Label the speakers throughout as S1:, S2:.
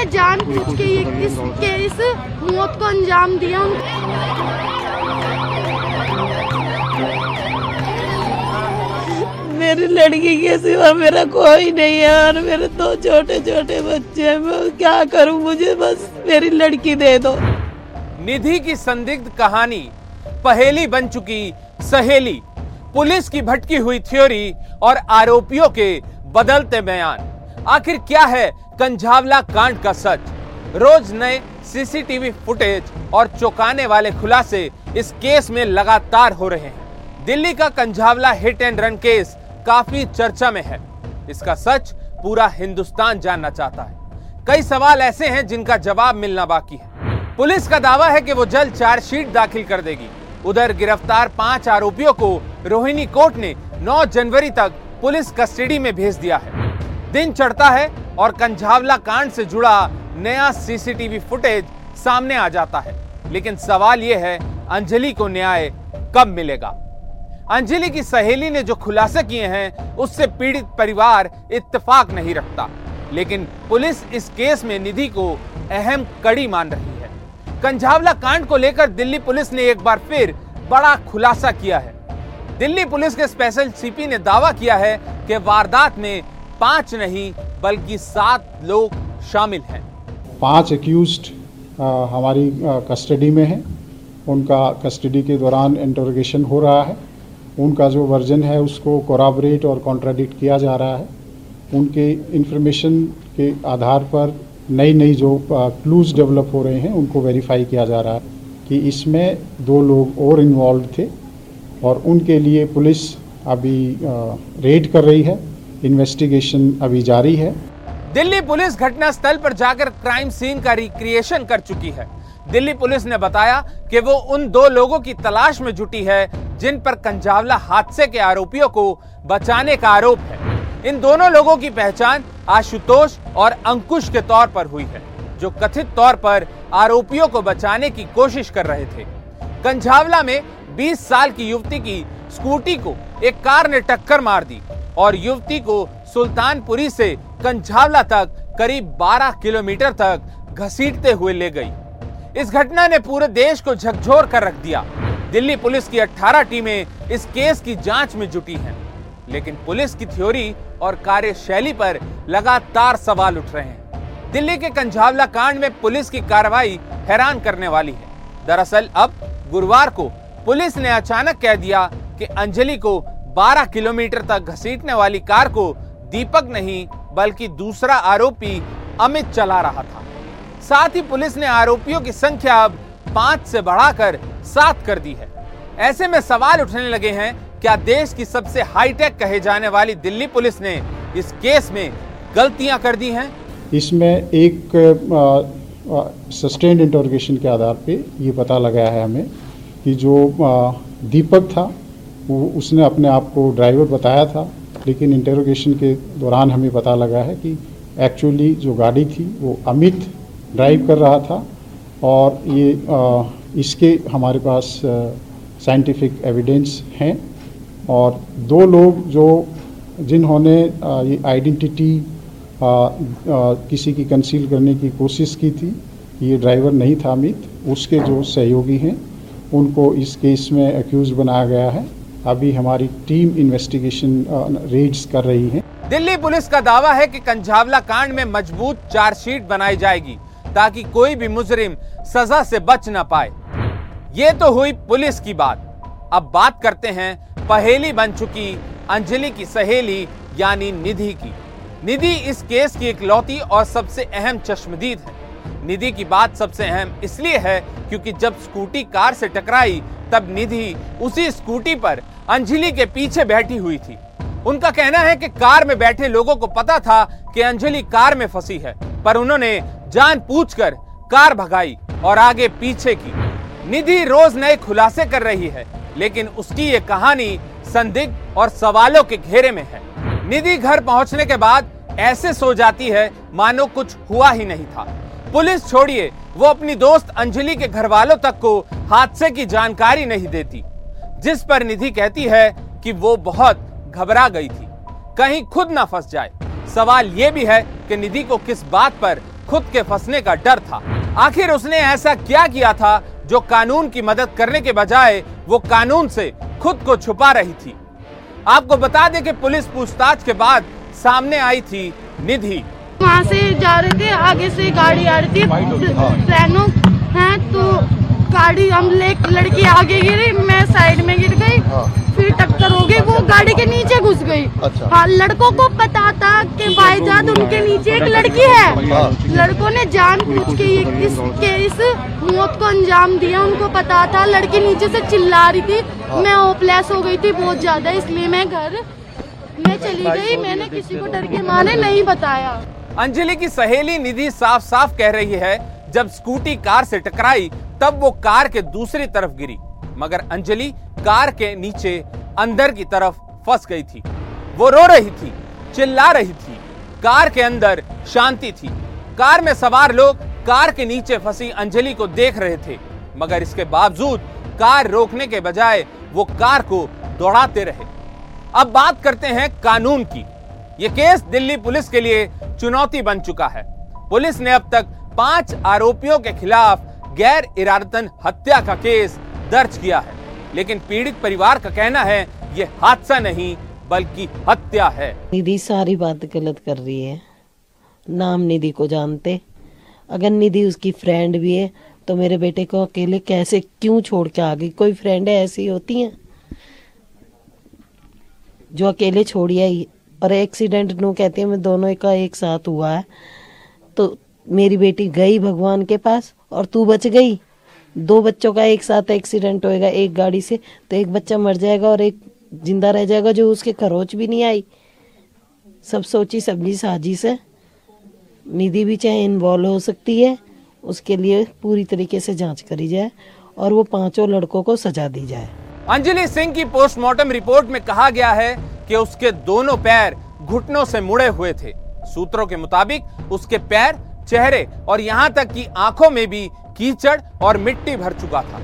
S1: ने जानबूझ के ये इस के इस मौत को अंजाम दिया।
S2: मेरी लड़की के सिवा मेरा कोई नहीं है और मेरे दो छोटे छोटे बच्चे हैं। मैं क्या करूँ? मुझे बस मेरी लड़की दे दो।
S3: निधि की संदिग्ध कहानी पहेली बन चुकी सहेली। पुलिस की भटकी हुई थ्योरी और आरोपियों के बदलते बयान। आखिर क्या है कंझावला कांड का सच। रोज नए सीसीटीवी फुटेज और चौंकाने वाले खुलासे इस केस में लगातार हो रहे हैं। दिल्ली का Kanjhawala hit and run case काफ़ी चर्चा में है। इसका सच पूरा हिंदुस्तान जानना चाहता है। कई सवाल ऐसे हैं जिनका जवाब मिलना बाकी है। पुलिस का दावा है कि वो जल्द चार्जशीट दाखिल कर देगी। उधर गिरफ़्तार पाँच आरोपियों को रोहिणी कोर्ट ने 9 जनवरी तक पुलिस कस्टडी में भेज दिया है। दिन चढ़ता है और कंझावला कांड से जुड़ा नया सीसीटीवी फुटेज सामने आ जाता है। लेकिन सवाल यह है, अंजलि को न्याय कब मिलेगा? अंजलि की सहेली ने जो खुलासे किए हैं, उससे पीड़ित परिवार इत्तेफाक नहीं रखता। लेकिन पुलिस इस केस में निधि को अहम कड़ी मान रही है। कंझावला कांड को लेकर दिल्ली पुलिस ने एक बार फिर बड़ा खुलासा किया है। दिल्ली पुलिस के स्पेशल सीपी ने दावा किया है कि वारदात में पाँच नहीं बल्कि सात लोग शामिल हैं।
S4: पाँच एक्यूज्ड हमारी कस्टडी में हैं। उनका कस्टडी के दौरान इंटरोगेशन हो रहा है। उनका जो वर्जन है, उसको कोराबरेट और कॉन्ट्राडिक्ट किया जा रहा है। उनके इंफॉर्मेशन के आधार पर नई नई जो क्लूज डेवलप हो रहे हैं, उनको वेरीफाई किया जा रहा है कि इसमें दो लोग और इन्वॉल्व थे और उनके लिए पुलिस अभी रेड कर रही है। इन्वेस्टिगेशन अभी जारी है।
S3: दिल्ली पुलिस घटना स्थल पर जाकर क्राइम सीन का रिक्रिएशन कर चुकी है। दिल्ली पुलिस ने बताया कि वो उन दो लोगों की तलाश में जुटी है, जिन पर कंजावला हादसे के आरोपियों को बचाने का आरोप है। इन दोनों लोगों की पहचान आशुतोष और अंकुश के तौर पर हुई है, जो कथित तौर पर आरोपियों को बचाने की कोशिश कर रहे थे। कंझावला में 20 साल की युवती की स्कूटी को एक कार ने टक्कर मार दी। और युवती को सुल्तानपुरी से कंझावला तक करीब 12 किलोमीटर तक घसीटते हुए ले गई। इस घटना ने पूरे देश को झकझोर कर रख दिया। दिल्ली पुलिस की 18 टीमें इस केस की जाँच में जुटी हैं, लेकिन पुलिस की थ्योरी और कार्यशैली पर लगातार सवाल उठ रहे हैं। दिल्ली के कंझावला कांड में पुलिस की कार्रवाई हैरान करने वाली है। दरअसल अब गुरुवार को पुलिस ने अचानक कह दिया कि अंजलि को 12 किलोमीटर तक घसीटने वाली कार को दीपक नहीं बल्कि दूसरा आरोपी अमित चला रहा था। साथ ही पुलिस ने आरोपियों की संख्या अब पाँच से बढ़ाकर सात कर दी है। ऐसे में सवाल उठने लगे हैं क्या देश की सबसे हाईटेक कहे जाने वाली दिल्ली पुलिस ने इस केस में गलतियाँ कर दी हैं?
S4: इसमें एक सस्टेन्ड इंटरोगेशन के आधार पे ये पता लगा है हमें कि जो आ, दीपक था उसने अपने आप को ड्राइवर बताया था लेकिन इंटरोगेशन के दौरान हमें पता लगा है कि एक्चुअली जो गाड़ी थी वो अमित ड्राइव कर रहा था और ये आ, इसके हमारे पास साइंटिफिक एविडेंस हैं और दो लोग जो जिन्होंने ये आइडेंटिटी किसी की कंसील करने की कोशिश की थी ये ड्राइवर नहीं था अमित उसके जो सहयोगी हैं उनको इस केस में एक्यूज बनाया गया है। अभी हमारी टीम इन्वेस्टिगेशन रेड्स कर रही है।
S3: दिल्ली पुलिस का दावा है कि कंझावला कांड में मज़बूत चार्जशीट बनाई जाएगी ताकि कोई भी मुजरिम सजा से बच ना पाए। ये तो हुई पुलिस की बात। अब बात करते हैं, पहेली बन चुकी अंजलि की सहेली, यानी निधि की। निधि इस केस की इकलौती और सबसे अहम चश्मदीद है। निधि की बात सबसे अहम इसलिए है क्योंकि जब स्कूटी कार से टकराई, तब निधि उसी स्कूटी पर अंजलि के पीछे बैठी हुई थी। उनका कहना है कि कार में बैठे लोगों को पता था कि अंजलि कार में फंसी है, पर उन्होंने जान पूछकर कार भगाई और आगे पीछे की। निधि रोज नए खुलासे कर रही है, लेकिन उसकी ये कहानी संदिग्ध और सवालों के घेरे में है। निधि घर पहुँचने के बाद ऐसे सो जाती है, मानो कुछ हुआ ही नहीं था। पुलिस छोड़िए, वो अपनी दोस्त अंजलि के घर वालों तक को हादसे की जानकारी नहीं देती, जिस पर निधि कहती है कि वो बहुत घबरा गई थी। कहीं खुद ना फंस जाए। सवाल ये भी है कि निधि को किस बात पर खुद के फंसने का डर था। आखिर उसने ऐसा क्या किया था जो कानून की मदद करने के बजाय वो कानून से खुद को छुपा रही थी? आपको बता दें कि पुलिस पूछताछ के बाद सामने आई थी निधि।
S1: वहाँ से जा रहे थे आगे से गाड़ी आ रही थी। ट्रेनों है। तो गाड़ी हम ले लड़की आगे गिरी मैं साइड में गिर गई। फिर टक्कर हो गई वो गाड़ी के नीचे घुस गई। हाँ लड़कों को पता था कि भाईजान उनके नीचे एक लड़की है। लड़कों ने जान पूछ के ये- इस मौत को अंजाम दिया। उनको पता था लड़की नीचे से चिल्ला रही थी। मैं होपलेस हो गई थी बहुत ज़्यादा इसलिए मैं घर मैं चली गई। मैंने किसी को डर के मारे नहीं बताया।
S3: अंजलि की सहेली निधि साफ़ साफ़ कह रही है, जब स्कूटी कार से टकराई, तब वो कार के दूसरी तरफ़ गिरी। मगर अंजलि कार के नीचे अंदर की तरफ़ फंस गई थी। वो रो रही थी, चिल्ला रही थी, कार के अंदर शांति थी। कार में सवार लोग कार के नीचे फंसी अंजलि को देख रहे थे। मगर इसके बावजूद कार रोकने के बजाय वो कार को दौड़ाते रहे। अब बात करते हैं कानून की। ये केस दिल्ली पुलिस के लिए चुनौती बन चुका है। पुलिस ने अब तक पाँच आरोपियों के खिलाफ गैर इरादतन हत्या का केस दर्ज किया है। लेकिन पीड़ित परिवार का कहना है, ये हादसा नहीं, बल्कि हत्या है।
S2: निधि सारी बात गलत कर रही है। नाम निधि को जानते। अगर निधि उसकी फ्रेंड भी है तो मेरे बेटे को अकेले कैसे क्यों छोड़ के आ गई कोई फ्रेंड ऐसी होती हैं, जो अकेले छोड़ी आई और एक्सीडेंट नो कहती है, मैं दोनों का एक साथ हुआ है। तो मेरी बेटी गई भगवान के पास और तू बच गई। दो बच्चों का एक साथ एक्सीडेंट होएगा एक गाड़ी से तो एक बच्चा मर जाएगा और एक ज़िंदा रह जाएगा जो उसके खरोच भी नहीं आई। सब सोची सब्ज़ी साजिश है। निधि भी चाहे इन्वॉल्व हो सकती है, उसके लिए पूरी तरीके से जाँच करी जाए और वो पाँचों लड़कों को सजा दी जाए।
S3: अंजलि सिंह की पोस्टमार्टम रिपोर्ट में कहा गया है कि उसके दोनों पैर घुटनों से मुड़े हुए थे। सूत्रों के मुताबिक उसके पैर, चेहरे और यहाँ तक कि आँखों में भी कीचड़ और मिट्टी भर चुका था।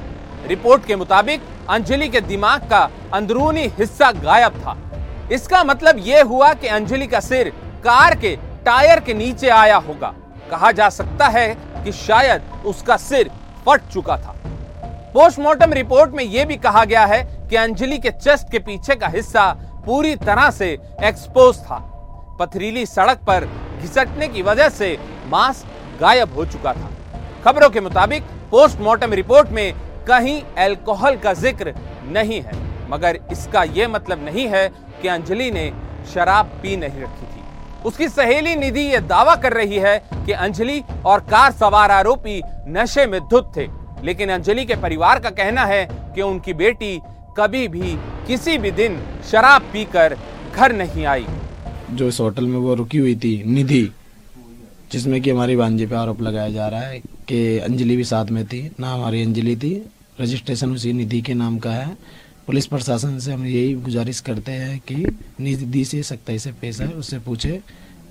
S3: रिपोर्ट के मुताबिक अंजलि के दिमाग का अंदरूनी हिस्सा गायब था। इसका मतलब यह हुआ कि अंजलि का सिर कार के टायर के नीचे आया होगा। कहा जा सकता है कि शायद उसका सिर फट चुका था। पोस्टमार्टम रिपोर्ट में यह भी कहा गया है कि अंजलि के चेस्ट के पीछे का हिस्सा पूरी तरह से एक्सपोज था। पथरीली सड़क पर घिसटने की वजह से मांस गायब हो चुका था। खबरों के मुताबिक पोस्टमार्टम रिपोर्ट में कहीं अल्कोहल का ज़िक्र नहीं है। मगर इसका यह मतलब नहीं है कि अंजलि ने शराब पी नहीं रखी थी। उसकी सहेली निधि यह दावा कर रही है कि अंजलि और कार सवार आरोपी नशे में धुत थे। लेकिन अंजलि के परिवार का कहना है कि उनकी बेटी कभी भी, किसी भी दिन शराब पीकर घर नहीं आई।
S5: जो इस होटल में वो रुकी हुई थी, निधि, जिसमें कि हमारी भांजे पे आरोप लगाया जा रहा है कि अंजलि भी साथ में थी, ना हमारी अंजलि थी, रजिस्ट्रेशन उसी निधि के नाम का है। पुलिस प्रशासन से हम यही गुजारिश करते हैं कि निधि से सख्ताई से पेश है उससे पूछे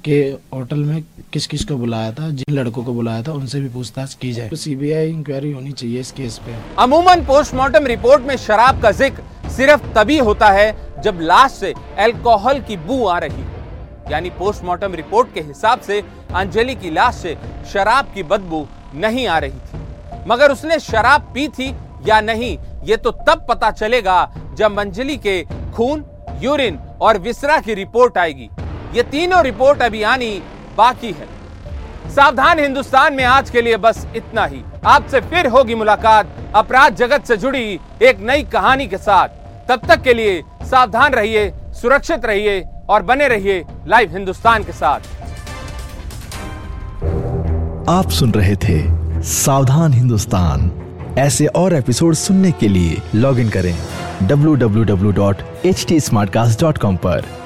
S5: कि होटल में किस किस को बुलाया था, जिन लड़कों को बुलाया था, उनसे भी पूछताछ की जाए। तो सीबीआई इंक्वायरी होनी चाहिए इस केस पे।
S3: अमूमन पोस्टमार्टम रिपोर्ट में शराब का ज़िक्र सिर्फ़ तभी होता है जब लाश से अल्कोहल की बू आ रही हो। यानी पोस्टमार्टम रिपोर्ट के हिसाब से अंजलि की लाश से शराब की बदबू नहीं आ रही थी। मगर उसने शराब पी थी या नहीं, ये तो तब पता चलेगा जब अंजलि के खून यूरिन और विसरा की रिपोर्ट आएगी। ये तीनों रिपोर्ट अभी आनी बाकी है। सावधान हिंदुस्तान में आज के लिए बस इतना ही। आपसे फिर होगी मुलाकात अपराध जगत से जुड़ी एक नई कहानी के साथ। तब तक के लिए सावधान रहिए, सुरक्षित रहिए और बने रहिए लाइव हिंदुस्तान के साथ।
S6: आप सुन रहे थे सावधान हिंदुस्तान। ऐसे और एपिसोड सुनने के लिए लॉग इन करें www.htsmartcast.com पर।